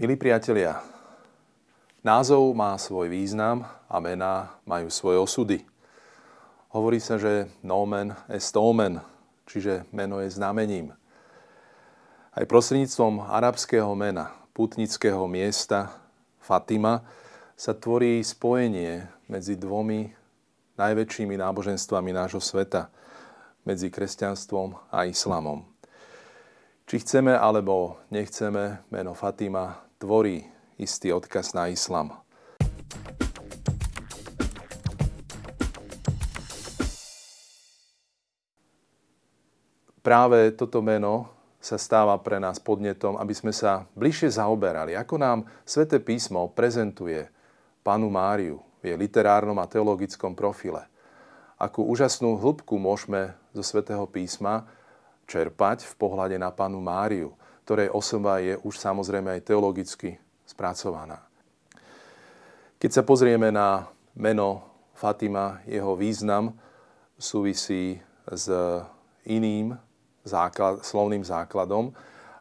Milí priatelia, názov má svoj význam a mená majú svoje osudy. Hovorí sa, že nomen est omen, čiže meno je znamením. Aj prostredníctvom arabského mena, putnického miesta Fatima, sa tvorí spojenie medzi dvomi najväčšími náboženstvami nášho sveta, medzi kresťanstvom a islamom. Či chceme alebo nechceme, meno Fatima tvorí istý odkaz na islam. Práve toto meno sa stáva pre nás podnetom, aby sme sa bližšie zaoberali, ako nám Svete písmo prezentuje panu Máriu v jej literárnom a teologickom profile. Akú úžasnú hĺbku môžeme zo Svetého písma čerpať v pohľade na panu Máriu, ktorej osoba je už samozrejme aj teologicky spracovaná. Keď sa pozrieme na meno Fatima, jeho význam súvisí s iným základ, slovným základom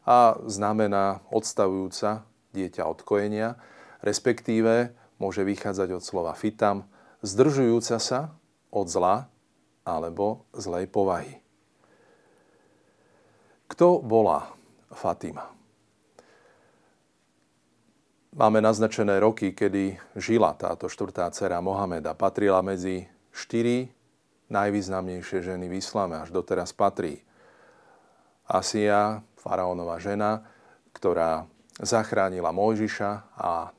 a znamená odstavujúca dieťa od kojenia, respektíve môže vychádzať od slova fitam, zdržujúca sa od zla alebo zlej povahy. Kto bola Fatima. Máme naznačené roky, kedy žila táto štvrtá dcera Mohameda. Patrila medzi štyri najvýznamnejšie ženy v islame, až doteraz patrí. Asia, faraónová žena, ktorá zachránila Mojžiša a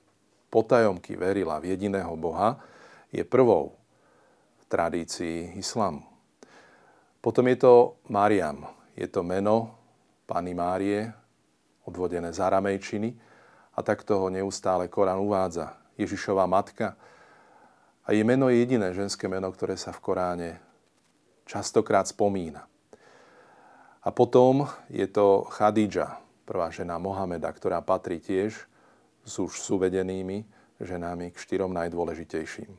potajomky verila v jediného Boha, je prvou v tradícii islamu. Potom je to Mariam. Je to meno Pany Márie, odvodené z aramejčiny, a takto ho neustále Korán uvádza. Ježišová matka. A jej meno je jediné ženské meno, ktoré sa v Koráne častokrát spomína. A potom je to Chadidža, prvá žena Mohameda, ktorá patrí tiež s už súvedenými ženami k štyrom najdôležitejším.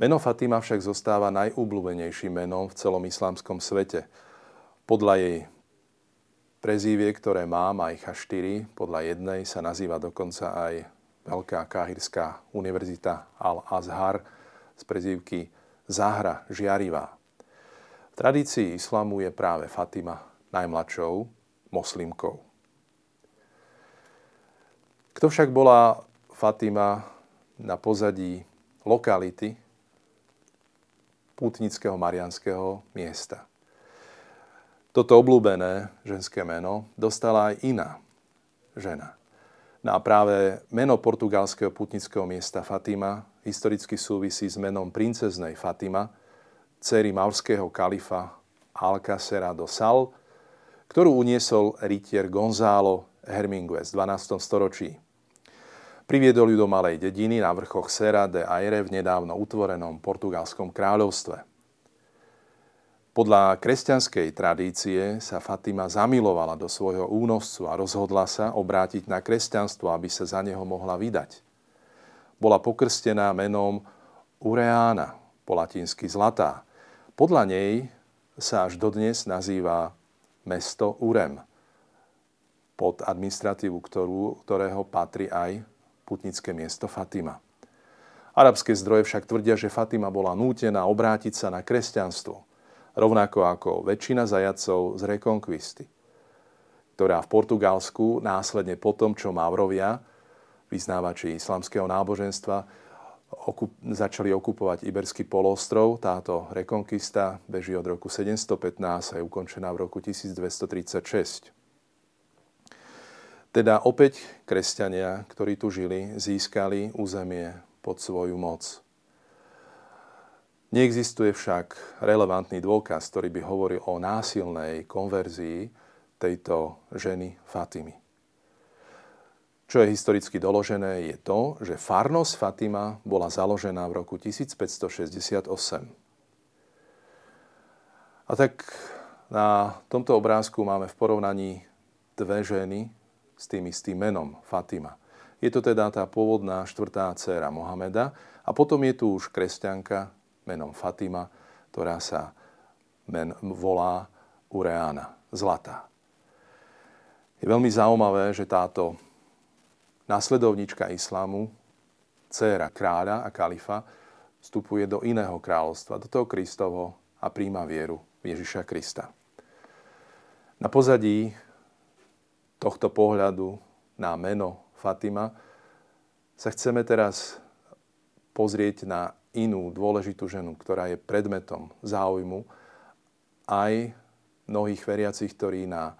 Meno Fatima však zostáva najúbľúbenejším menom v celom islamskom svete. Podľa jej prezývie, ktoré má, má ich až 4. Podľa jednej sa nazýva dokonca aj Veľká Káhirská univerzita Al-Azhar z prezývky Zahra žiarivá. V tradícii islamu je práve Fatima najmladšou moslimkou. Kto však bola Fatima na pozadí lokality pútnického marianského miesta? Toto oblúbené ženské meno dostala aj iná žena. No a práve meno portugalského putnického miesta Fatima historicky súvisí s menom princeznej Fatima, cery maurského kalifa Alcacera do Sal, ktorú uniesol rytier Gonzalo Herminguez v 12. storočí. Priviedol ju do malej dediny na vrchoch Serra de Aire v nedávno utvorenom portugalskom kráľovstve. Podľa kresťanskej tradície sa Fatima zamilovala do svojho únoscu a rozhodla sa obrátiť na kresťanstvo, aby sa za neho mohla vydať. Bola pokrstená menom Ureána, po latinsky zlatá. Podľa nej sa až dodnes nazýva mesto Urem, pod administratívu ktorú, ktorého patrí aj putnické miesto Fatima. Arabské zdroje však tvrdia, že Fatima bola nútená obrátiť sa na kresťanstvo – rovnako ako väčšina zajacov z rekonkvisty, ktorá v Portugalsku následne po tom, čo Maurovia, vyznávači islamského náboženstva, okup- začali okupovať Iberský polostrov. Táto rekonkista beží od roku 715 a je ukončená v roku 1236. Teda opäť kresťania, ktorí tu žili, získali územie pod svoju moc. Neexistuje však relevantný dôkaz, ktorý by hovoril o násilnej konverzii tejto ženy Fatimy. Čo je historicky doložené, je to, že farnosť Fatima bola založená v roku 1568. A tak na tomto obrázku máme v porovnaní dve ženy s tým istým menom Fatima. Je to teda tá pôvodná štvrtá dcéra Mohameda a potom je tu už kresťanka menom Fatima, ktorá sa men volá Ureána, zlatá. Je veľmi zaujímavé, že táto následovnička islámu, dcéra kráľa a kalifa, vstupuje do iného kráľovstva, do toho Kristovo a príjma vieru Ježiša Krista. Na pozadí tohto pohľadu na meno Fatima sa chceme teraz pozrieť na inú dôležitú ženu, ktorá je predmetom záujmu aj mnohých veriacich, ktorí na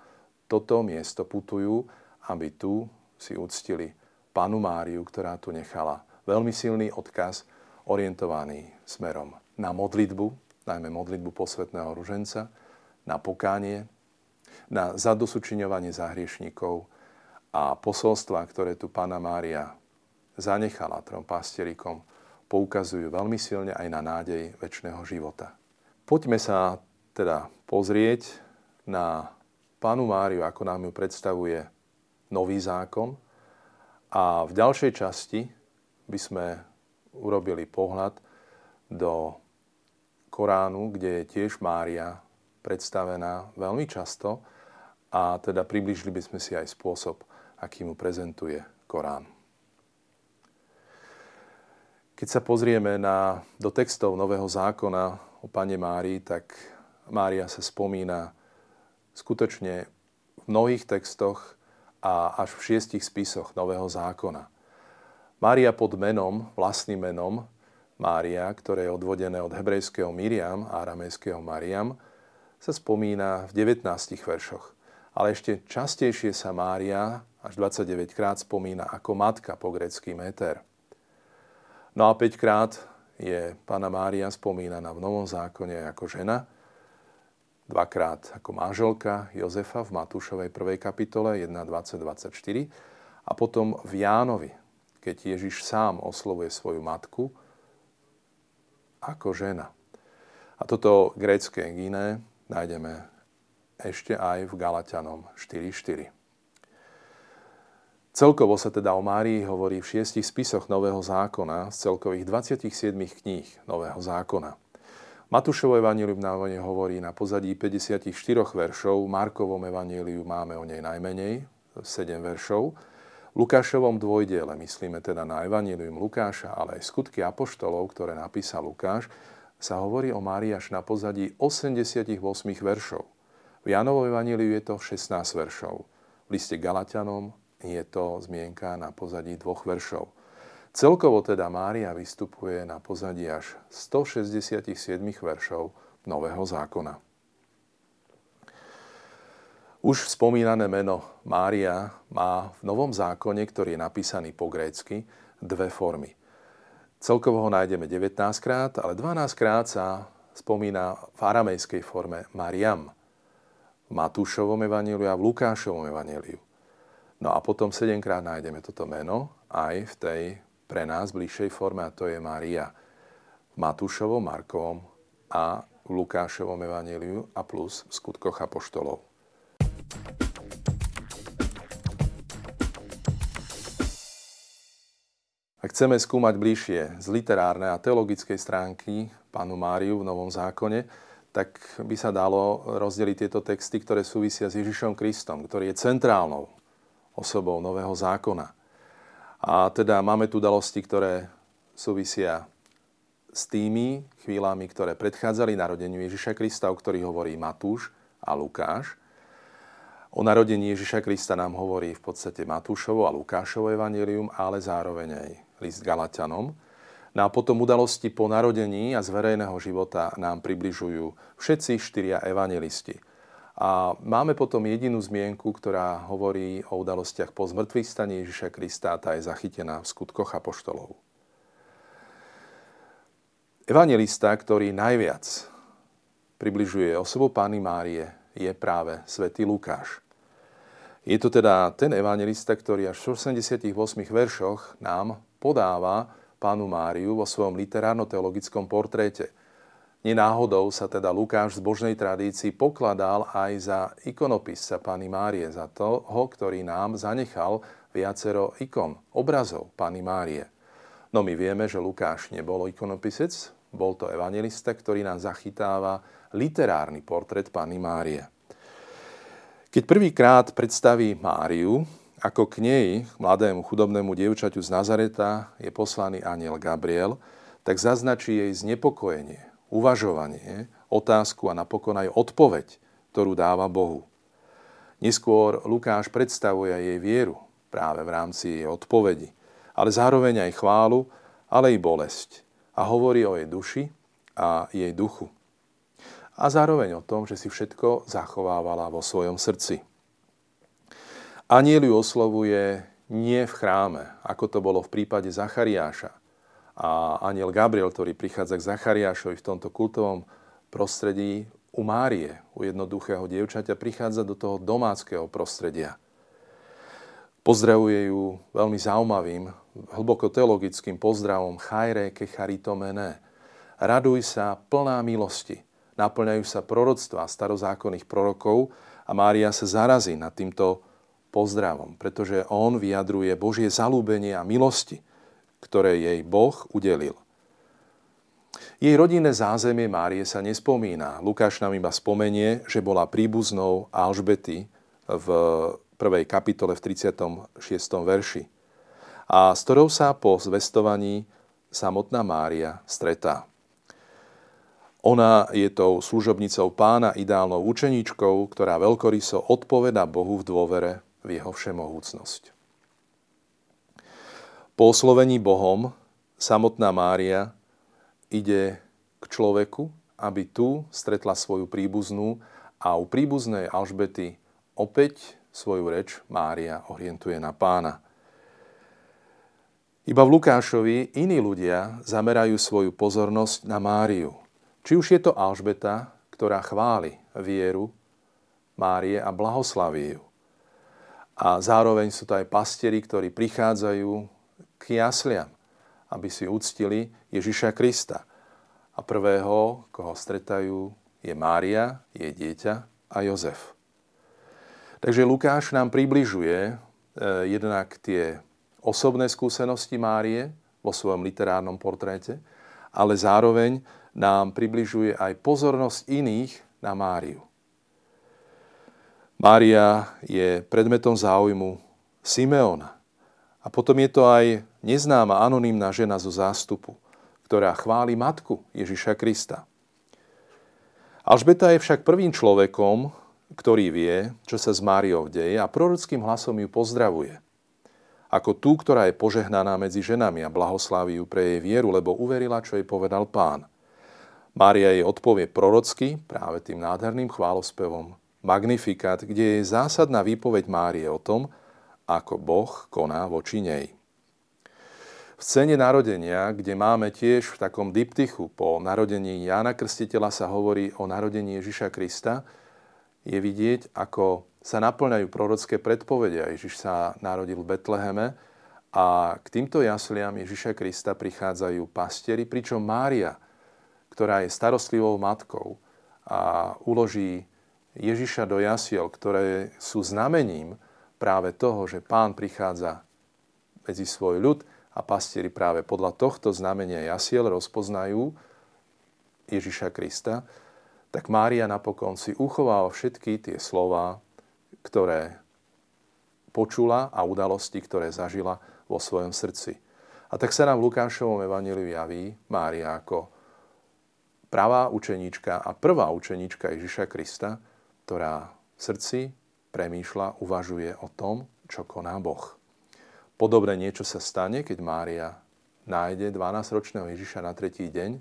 toto miesto putujú, aby tu si uctili panu Máriu, ktorá tu nechala veľmi silný odkaz orientovaný smerom na modlitbu, najmä modlitbu posvetného ruženca, na pokánie, na zadosučiňovanie za hriešnikov a posolstva, ktoré tu Pána Mária zanechala trom pastierikom, poukazujú veľmi silne aj na nádej väčšného života. Poďme sa teda pozrieť na Pánu Máriu, ako nám ju predstavuje nový zákon. A v ďalšej časti by sme urobili pohľad do Koránu, kde je tiež Mária predstavená veľmi často a teda približili by sme si aj spôsob, aký mu prezentuje Korán. Keď sa pozrieme na, do textov Nového zákona o Pane Márii, tak Mária sa spomína skutočne v mnohých textoch a až v šiestich spisoch Nového zákona. Mária pod menom, vlastným menom, Mária, ktoré je odvodené od hebrejského Miriam a aramejského Mariam, sa spomína v 19 veršoch. Ale ešte častejšie sa Mária až 29 krát spomína ako matka po grecký meter. No a 5 krát je pána Mária spomínaná v Novom zákone ako žena, dvakrát ako manželka Jozefa v Matúšovej 1. kapitole 1, 20, 24 a potom v Jánovi, keď Ježiš sám oslovuje svoju matku ako žena. A toto grécké giné nájdeme ešte aj v Galatianom 4.4. Celkovo sa teda o Márii hovorí v šiestich spisoch Nového zákona z celkových 27 kníh Nového zákona. Matúšovo evanílium nám o nej hovorí na pozadí 54 veršov, Markovom evaníliu máme o nej najmenej, 7 veršov. Lukášovom dvojdiele, myslíme teda na evanílium Lukáša, ale aj skutky apoštolov, ktoré napísal Lukáš, sa hovorí o Márii až na pozadí 88 veršov. V Janovom evaníliu je to 16 veršov. V liste Galatianom je to zmienka na pozadí dvoch veršov. Celkovo teda Mária vystupuje na pozadí až 167 veršov Nového zákona. Už spomínané meno Mária má v Novom zákone, ktorý je napísaný po grécky, dve formy. Celkovo ho nájdeme 19 krát, ale 12 krát sa spomína v aramejskej forme Mariam, v Matúšovom evaníliu a v Lukášovom evaníliu. No a potom 7 krát nájdeme toto meno aj v tej pre nás bližšej forme a to je Mária. V Matúšovom, Markovom a v Lukášovom evaníliu a plus v skutkoch apoštolov. Ak chceme skúmať bližšie z literárnej a teologickej stránky pánu Máriu v Novom zákone, tak by sa dalo rozdeliť tieto texty, ktoré súvisia s Ježišom Kristom, ktorý je centrálnou osobou Nového zákona. A teda máme tu udalosti, ktoré súvisia s tými chvíľami, ktoré predchádzali narodeniu Ježiša Krista, o ktorých hovorí Matúš a Lukáš. O narodení Ježiša Krista nám hovorí v podstate Matúšovo a Lukášovo evanílium, ale zároveň aj list Galatianom. No a potom udalosti po narodení a z verejného života nám približujú všetci štyria evangelisti – a máme potom jedinú zmienku, ktorá hovorí o udalostiach po zmrtvých staní Ježiša Krista tá je zachytená v skutkoch apoštolov. Evangelista, ktorý najviac približuje osobu Pány Márie, je práve svätý Lukáš. Je to teda ten evangelista, ktorý až v 88 veršoch nám podáva pánu Máriu vo svojom literárno-teologickom portréte – Nenáhodou sa teda Lukáš z božnej tradícii pokladal aj za ikonopisca Pany Márie, za toho, ktorý nám zanechal viacero ikon, obrazov Pany Márie. No my vieme, že Lukáš nebol ikonopisec, bol to evangelista, ktorý nám zachytáva literárny portrét Pany Márie. Keď prvýkrát predstaví Máriu ako k nej, mladému chudobnému dievčaťu z Nazareta, je poslaný aniel Gabriel, tak zaznačí jej znepokojenie, uvažovanie, otázku a napokon aj odpoveď, ktorú dáva Bohu. Neskôr Lukáš predstavuje jej vieru práve v rámci jej odpovedi, ale zároveň aj chválu, ale i bolesť. A hovorí o jej duši a jej duchu. A zároveň o tom, že si všetko zachovávala vo svojom srdci. Aniel ju oslovuje nie v chráme, ako to bolo v prípade Zachariáša. A aniel Gabriel, ktorý prichádza k Zachariášovi v tomto kultovom prostredí u Márie, u jednoduchého dievčaťa, prichádza do toho domáckého prostredia. Pozdravuje ju veľmi zaujímavým, hlboko teologickým pozdravom Chajre ke charitomene. Raduj sa plná milosti. Naplňajú sa proroctvá starozákonných prorokov a Mária sa zarazí nad týmto pozdravom, pretože on vyjadruje Božie zalúbenie a milosti, ktoré jej Boh udelil. Jej rodinné zázemie Márie sa nespomína. Lukáš nám iba spomenie, že bola príbuznou Alžbety v prvej kapitole v 36. verši. A s ktorou sa po zvestovaní samotná Mária stretá. Ona je tou služobnicou pána, ideálnou učeníčkou, ktorá veľkoryso odpoveda Bohu v dôvere v jeho všemohúcnosť. Po oslovení Bohom samotná Mária ide k človeku, aby tu stretla svoju príbuznú a u príbuznej Alžbety opäť svoju reč Mária orientuje na pána. Iba v Lukášovi iní ľudia zamerajú svoju pozornosť na Máriu. Či už je to Alžbeta, ktorá chváli vieru Márie a blahoslaví ju. A zároveň sú to aj pastieri, ktorí prichádzajú k jasliam, aby si uctili Ježiša Krista. A prvého, koho stretajú, je Mária, jej dieťa a Jozef. Takže Lukáš nám približuje eh, jednak tie osobné skúsenosti Márie vo svojom literárnom portréte, ale zároveň nám približuje aj pozornosť iných na Máriu. Mária je predmetom záujmu Simeona. A potom je to aj neznáma anonimná žena zo zástupu, ktorá chváli matku Ježiša Krista. Alžbeta je však prvým človekom, ktorý vie, čo sa s Máriou deje a prorockým hlasom ju pozdravuje. Ako tú, ktorá je požehnaná medzi ženami a blahoslaví ju pre jej vieru, lebo uverila, čo jej povedal pán. Mária jej odpovie prorocky, práve tým nádherným chválospevom Magnifikát, kde je zásadná výpoveď Márie o tom, ako Boh koná voči nej. V scéne narodenia, kde máme tiež v takom diptychu po narodení Jána Krstiteľa sa hovorí o narodení Ježiša Krista, je vidieť, ako sa naplňajú prorocké predpovede. Ježiš sa narodil v Betleheme a k týmto jasliam Ježiša Krista prichádzajú pastieri, pričom Mária, ktorá je starostlivou matkou a uloží Ježiša do jasiel, ktoré sú znamením práve toho, že pán prichádza medzi svoj ľud a pastieri práve podľa tohto znamenia jasiel rozpoznajú Ježiša Krista, tak Mária napokon si uchováva všetky tie slova, ktoré počula a udalosti, ktoré zažila vo svojom srdci. A tak sa nám v Lukášovom evaníliu javí Mária ako pravá učeníčka a prvá učeníčka Ježiša Krista, ktorá v srdci premýšľa, uvažuje o tom, čo koná Boh. Podobné niečo sa stane, keď Mária nájde 12-ročného Ježiša na tretí deň,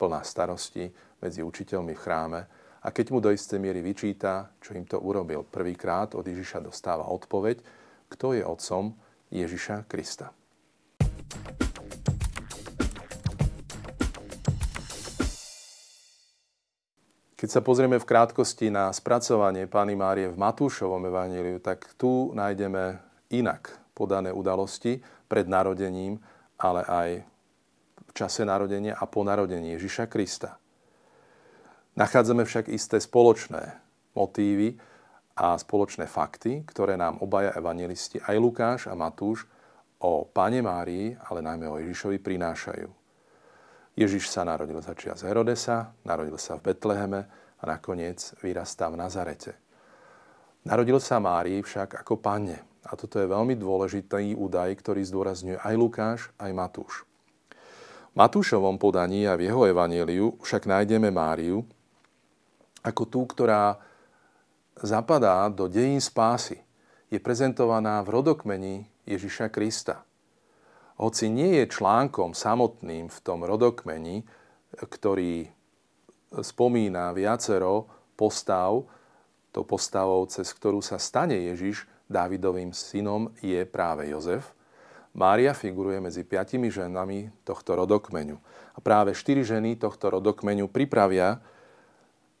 plná starosti medzi učiteľmi v chráme a keď mu do istej miery vyčíta, čo im to urobil prvýkrát, od Ježiša dostáva odpoveď, kto je otcom Ježiša Krista. Keď sa pozrieme v krátkosti na spracovanie Pány Márie v Matúšovom evaníliu, tak tu nájdeme inak podané udalosti pred narodením, ale aj v čase narodenia a po narodení Ježiša Krista. Nachádzame však isté spoločné motívy a spoločné fakty, ktoré nám obaja evangelisti, aj Lukáš a Matúš, o Pane Márii, ale najmä o Ježišovi prinášajú. Ježiš sa narodil za čias Herodesa, narodil sa v Betleheme a nakoniec vyrastá v Nazarete. Narodil sa Márii však ako panne A toto je veľmi dôležitý údaj, ktorý zdôrazňuje aj Lukáš, aj Matúš. V Matúšovom podaní a v jeho evaníliu však nájdeme Máriu ako tú, ktorá zapadá do dejín spásy. Je prezentovaná v rodokmeni Ježiša Krista. Hoci nie je článkom samotným v tom rodokmeni, ktorý spomína viacero postav, to postavou, cez ktorú sa stane Ježiš, Dávidovým synom je práve Jozef. Mária figuruje medzi piatimi ženami tohto rodokmeňu. A práve štyri ženy tohto rodokmeňu pripravia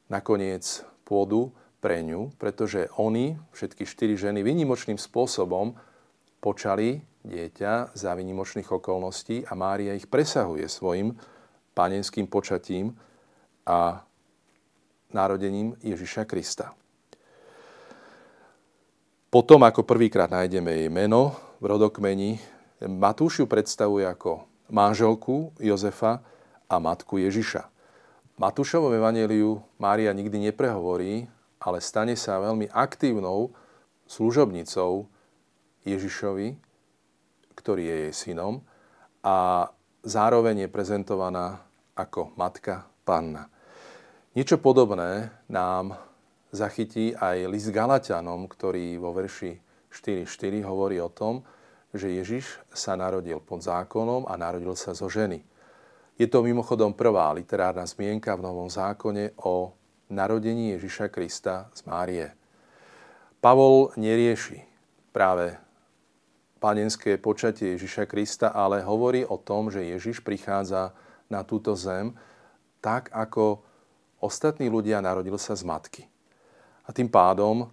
nakoniec pôdu pre ňu, pretože oni, všetky štyri ženy, vynimočným spôsobom počali dieťa za vynimočných okolností a Mária ich presahuje svojim panenským počatím a narodením Ježiša Krista. Potom, ako prvýkrát nájdeme jej meno v rodokmeni, Matúš ju predstavuje ako manželku Jozefa a matku Ježiša. Matúšovom evaneliu Mária nikdy neprehovorí, ale stane sa veľmi aktívnou služobnicou Ježišovi, ktorý je jej synom a zároveň je prezentovaná ako matka panna. Niečo podobné nám zachytí aj list Galatianom, ktorý vo verši 4.4 hovorí o tom, že Ježiš sa narodil pod zákonom a narodil sa zo ženy. Je to mimochodom prvá literárna zmienka v Novom zákone o narodení Ježiša Krista z Márie. Pavol nerieši práve panenské počatie Ježiša Krista, ale hovorí o tom, že Ježiš prichádza na túto zem tak, ako ostatní ľudia narodil sa z matky. A tým pádom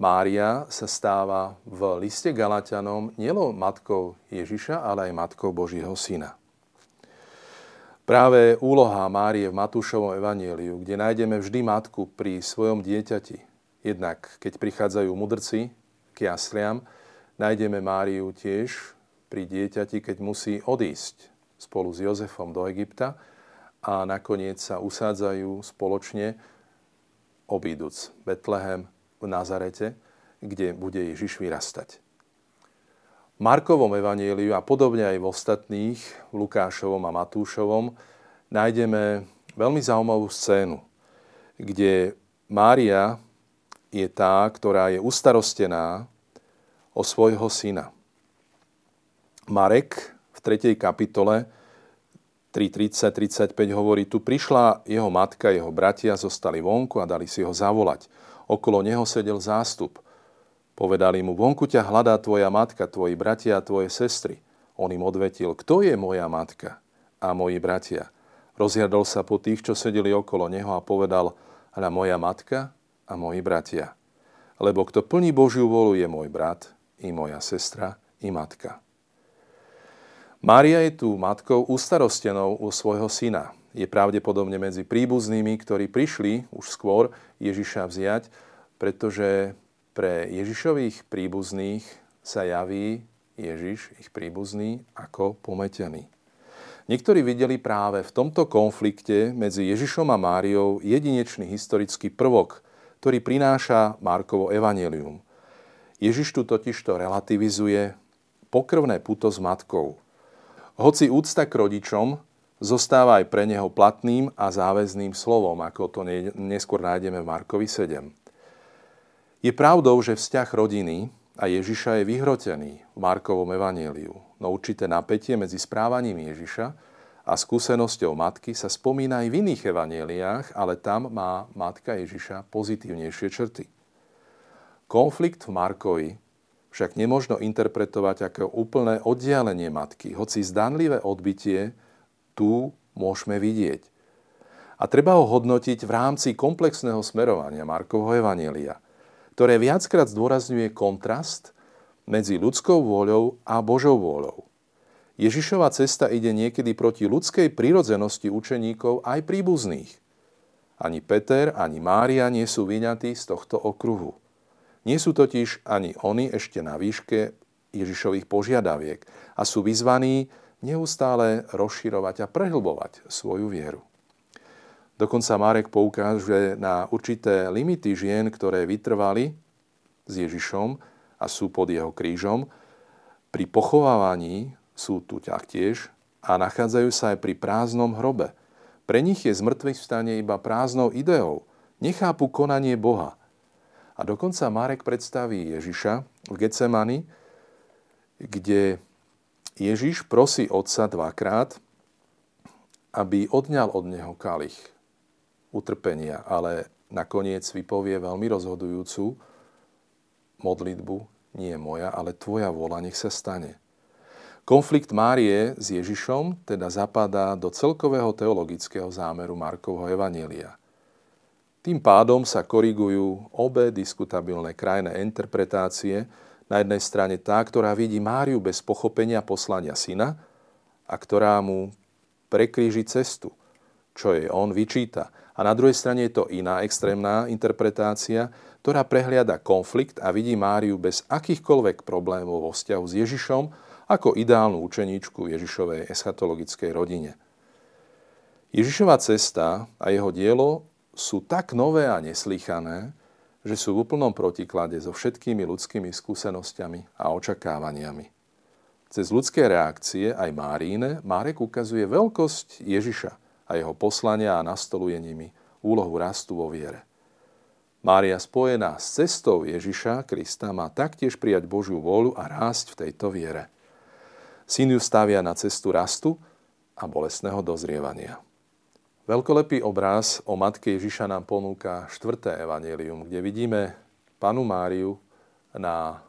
Mária sa stáva v liste Galatianom nielen matkou Ježiša, ale aj matkou Božího syna. Práve úloha Márie v Matúšovom evanieliu, kde nájdeme vždy matku pri svojom dieťati, jednak keď prichádzajú mudrci k jasliam, nájdeme Máriu tiež pri dieťati, keď musí odísť spolu s Jozefom do Egypta a nakoniec sa usádzajú spoločne obíduc Betlehem v Nazarete, kde bude Ježiš vyrastať. V Markovom evaníliu a podobne aj v ostatných, Lukášovom a Matúšovom, nájdeme veľmi zaujímavú scénu, kde Mária je tá, ktorá je ustarostená o svojho syna. Marek v 3. kapitole 3.30-35 hovorí, tu prišla jeho matka, jeho bratia, zostali vonku a dali si ho zavolať. Okolo neho sedel zástup. Povedali mu, vonku ťa hľadá tvoja matka, tvoji bratia a tvoje sestry. On im odvetil, kto je moja matka a moji bratia? Rozhľadol sa po tých, čo sedeli okolo neho a povedal, hľa moja matka a moji bratia. Lebo kto plní Božiu volu je môj brat, i moja sestra, i matka. Mária je tu matkou ustarostenou u svojho syna. Je pravdepodobne medzi príbuznými, ktorí prišli už skôr Ježiša vziať, pretože pre Ježišových príbuzných sa javí Ježiš, ich príbuzný, ako pometený. Niektorí videli práve v tomto konflikte medzi Ježišom a Máriou jedinečný historický prvok, ktorý prináša Markovo evanelium. Ježiš tu totižto relativizuje pokrvné puto s matkou – hoci úcta k rodičom zostáva aj pre neho platným a záväzným slovom, ako to neskôr nájdeme v Markovi 7. Je pravdou, že vzťah rodiny a Ježiša je vyhrotený v Markovom evaníliu, no určité napätie medzi správaním Ježiša a skúsenosťou matky sa spomína aj v iných evanieliách, ale tam má matka Ježiša pozitívnejšie črty. Konflikt v Markovi však nemožno interpretovať ako úplné oddialenie matky, hoci zdanlivé odbytie tu môžeme vidieť. A treba ho hodnotiť v rámci komplexného smerovania Markovho Evanielia, ktoré viackrát zdôrazňuje kontrast medzi ľudskou vôľou a Božou vôľou. Ježišova cesta ide niekedy proti ľudskej prírodzenosti učeníkov aj príbuzných. Ani Peter, ani Mária nie sú vyňatí z tohto okruhu. Nie sú totiž ani oni ešte na výške Ježišových požiadaviek a sú vyzvaní neustále rozširovať a prehlbovať svoju vieru. Dokonca Marek poukáže na určité limity žien, ktoré vytrvali s Ježišom a sú pod jeho krížom, pri pochovávaní sú tu taktiež a nachádzajú sa aj pri prázdnom hrobe. Pre nich je zmrtvých vstanie iba prázdnou ideou. Nechápu konanie Boha. A dokonca Marek predstaví Ježiša v Getsemani, kde Ježiš prosí otca dvakrát, aby odňal od neho kalich utrpenia, ale nakoniec vypovie veľmi rozhodujúcu modlitbu, nie moja, ale tvoja vôľa nech sa stane. Konflikt Márie s Ježišom teda zapadá do celkového teologického zámeru Markovho Evanielia. Tým pádom sa korigujú obe diskutabilné krajné interpretácie, na jednej strane tá, ktorá vidí Máriu bez pochopenia poslania syna a ktorá mu prekríži cestu, čo jej on vyčíta. A na druhej strane je to iná extrémna interpretácia, ktorá prehliada konflikt a vidí Máriu bez akýchkoľvek problémov vo vzťahu s Ježišom ako ideálnu učeníčku Ježišovej eschatologickej rodine. Ježišova cesta a jeho dielo sú tak nové a neslýchané, že sú v úplnom protiklade so všetkými ľudskými skúsenosťami a očakávaniami. Cez ľudské reakcie, aj Máríne, Márek ukazuje veľkosť Ježiša a jeho poslania a nastoluje nimi úlohu rastu vo viere. Mária spojená s cestou Ježiša Krista má taktiež prijať Božiu vôľu a rásť v tejto viere. Syn ju stavia na cestu rastu a bolestného dozrievania. Veľkolepý obraz o matke Ježiša nám ponúka štvrté evanelium, kde vidíme panu Máriu na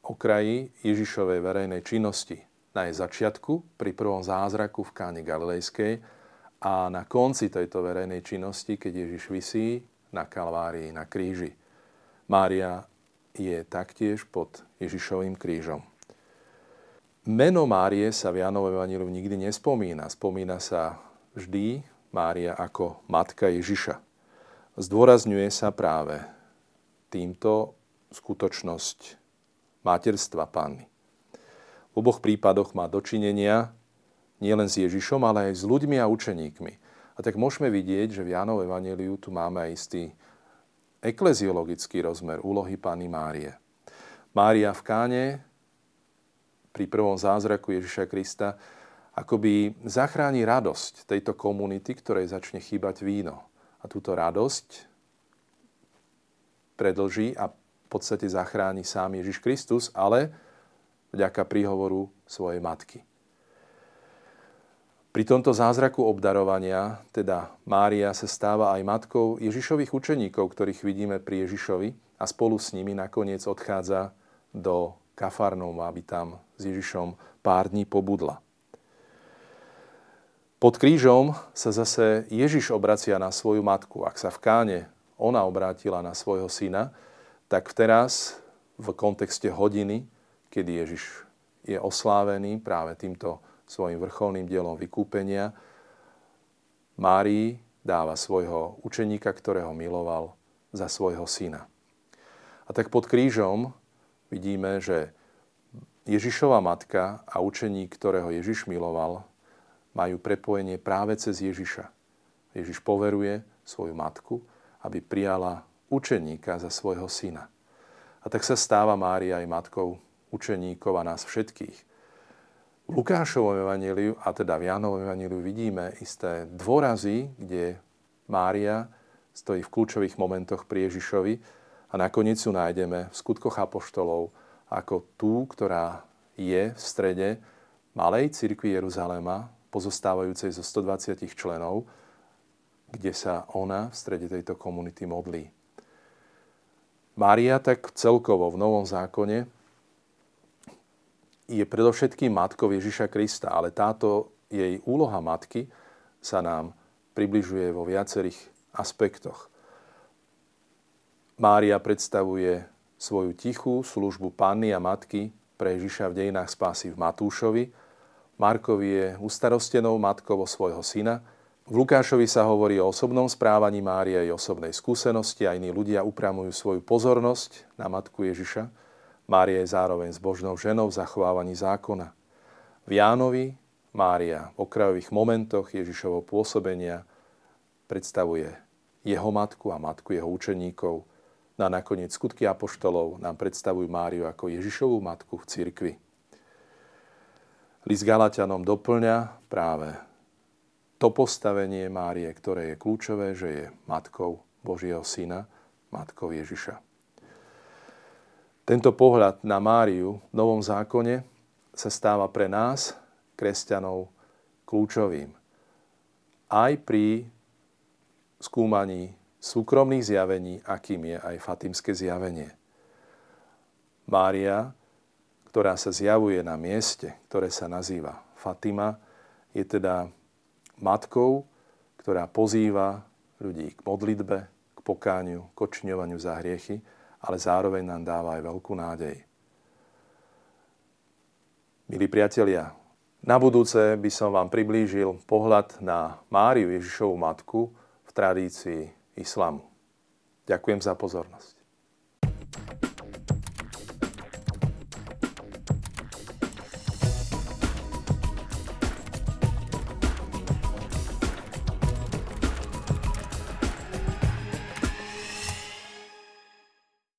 okraji Ježišovej verejnej činnosti. Na jej začiatku, pri prvom zázraku v Káni Galilejskej a na konci tejto verejnej činnosti, keď Ježiš vysí na Kalvárii, na kríži. Mária je taktiež pod Ježišovým krížom. Meno Márie sa v Jánovom Evangeliu nikdy nespomína. Spomína sa vždy Mária ako matka Ježiša. Zdôrazňuje sa práve týmto skutočnosť materstva Panny. V oboch prípadoch má dočinenia nielen s Ježišom, ale aj s ľuďmi a učeníkmi. A tak môžeme vidieť, že v Jánov Evangeliu tu máme aj istý ekleziologický rozmer úlohy Panny Márie. Mária v Káne pri prvom zázraku Ježiša Krista akoby zachráni radosť tejto komunity, ktorej začne chýbať víno. A túto radosť predlží a v podstate zachráni sám Ježiš Kristus, ale vďaka príhovoru svojej matky. Pri tomto zázraku obdarovania, teda Mária sa stáva aj matkou Ježišových učeníkov, ktorých vidíme pri Ježišovi a spolu s nimi nakoniec odchádza do Kafarnom, aby tam s Ježišom pár dní pobudla. Pod krížom sa zase Ježiš obracia na svoju matku. Ak sa v káne ona obrátila na svojho syna, tak teraz v kontexte hodiny, kedy Ježiš je oslávený práve týmto svojim vrcholným dielom vykúpenia, Márii dáva svojho učeníka, ktorého miloval, za svojho syna. A tak pod krížom vidíme, že Ježišova matka a učeník, ktorého Ježiš miloval, majú prepojenie práve cez Ježiša. Ježiš poveruje svoju matku, aby prijala učeníka za svojho syna. A tak sa stáva Mária aj matkou učeníkov a nás všetkých. V Lukášovom evaníliu, a teda v Jánovom evaníliu vidíme isté dôrazy, kde Mária stojí v kľúčových momentoch pri Ježišovi a nakoniec ju nájdeme v skutkoch apoštolov ako tú, ktorá je v strede malej cirkvi Jeruzalema, pozostávajúcej zo 120 členov, kde sa ona v strede tejto komunity modlí. Mária tak celkovo v Novom zákone je predovšetkým matkou Ježiša Krista, ale táto jej úloha matky sa nám približuje vo viacerých aspektoch. Mária predstavuje svoju tichú službu panny a matky pre Ježiša v dejinách spásy v Matúšovi, Markovi je ustarostenou matkou svojho syna. V Lukášovi sa hovorí o osobnom správaní Mária i osobnej skúsenosti a iní ľudia upramujú svoju pozornosť na matku Ježiša. Mária je zároveň zbožnou ženou v zachovávaní zákona. V Jánovi Mária v okrajových momentoch Ježišovho pôsobenia predstavuje jeho matku a matku jeho učeníkov, No a nakoniec skutky apoštolov nám predstavujú Máriu ako Ježišovú matku v cirkvi. List Galatianom doplňa práve to postavenie Márie, ktoré je kľúčové, že je matkou Božieho syna, matkou Ježiša. Tento pohľad na Máriu v Novom zákone sa stáva pre nás, kresťanov, kľúčovým. Aj pri skúmaní súkromných zjavení, akým je aj fatimské zjavenie. Mária, ktorá sa zjavuje na mieste, ktoré sa nazýva Fatima, je teda matkou, ktorá pozýva ľudí k modlitbe, k pokániu, k očiňovaniu za hriechy, ale zároveň nám dáva aj veľkú nádej. Milí priatelia, na budúce by som vám priblížil pohľad na Máriu Ježišovu matku v tradícii islamu. Ďakujem za pozornosť.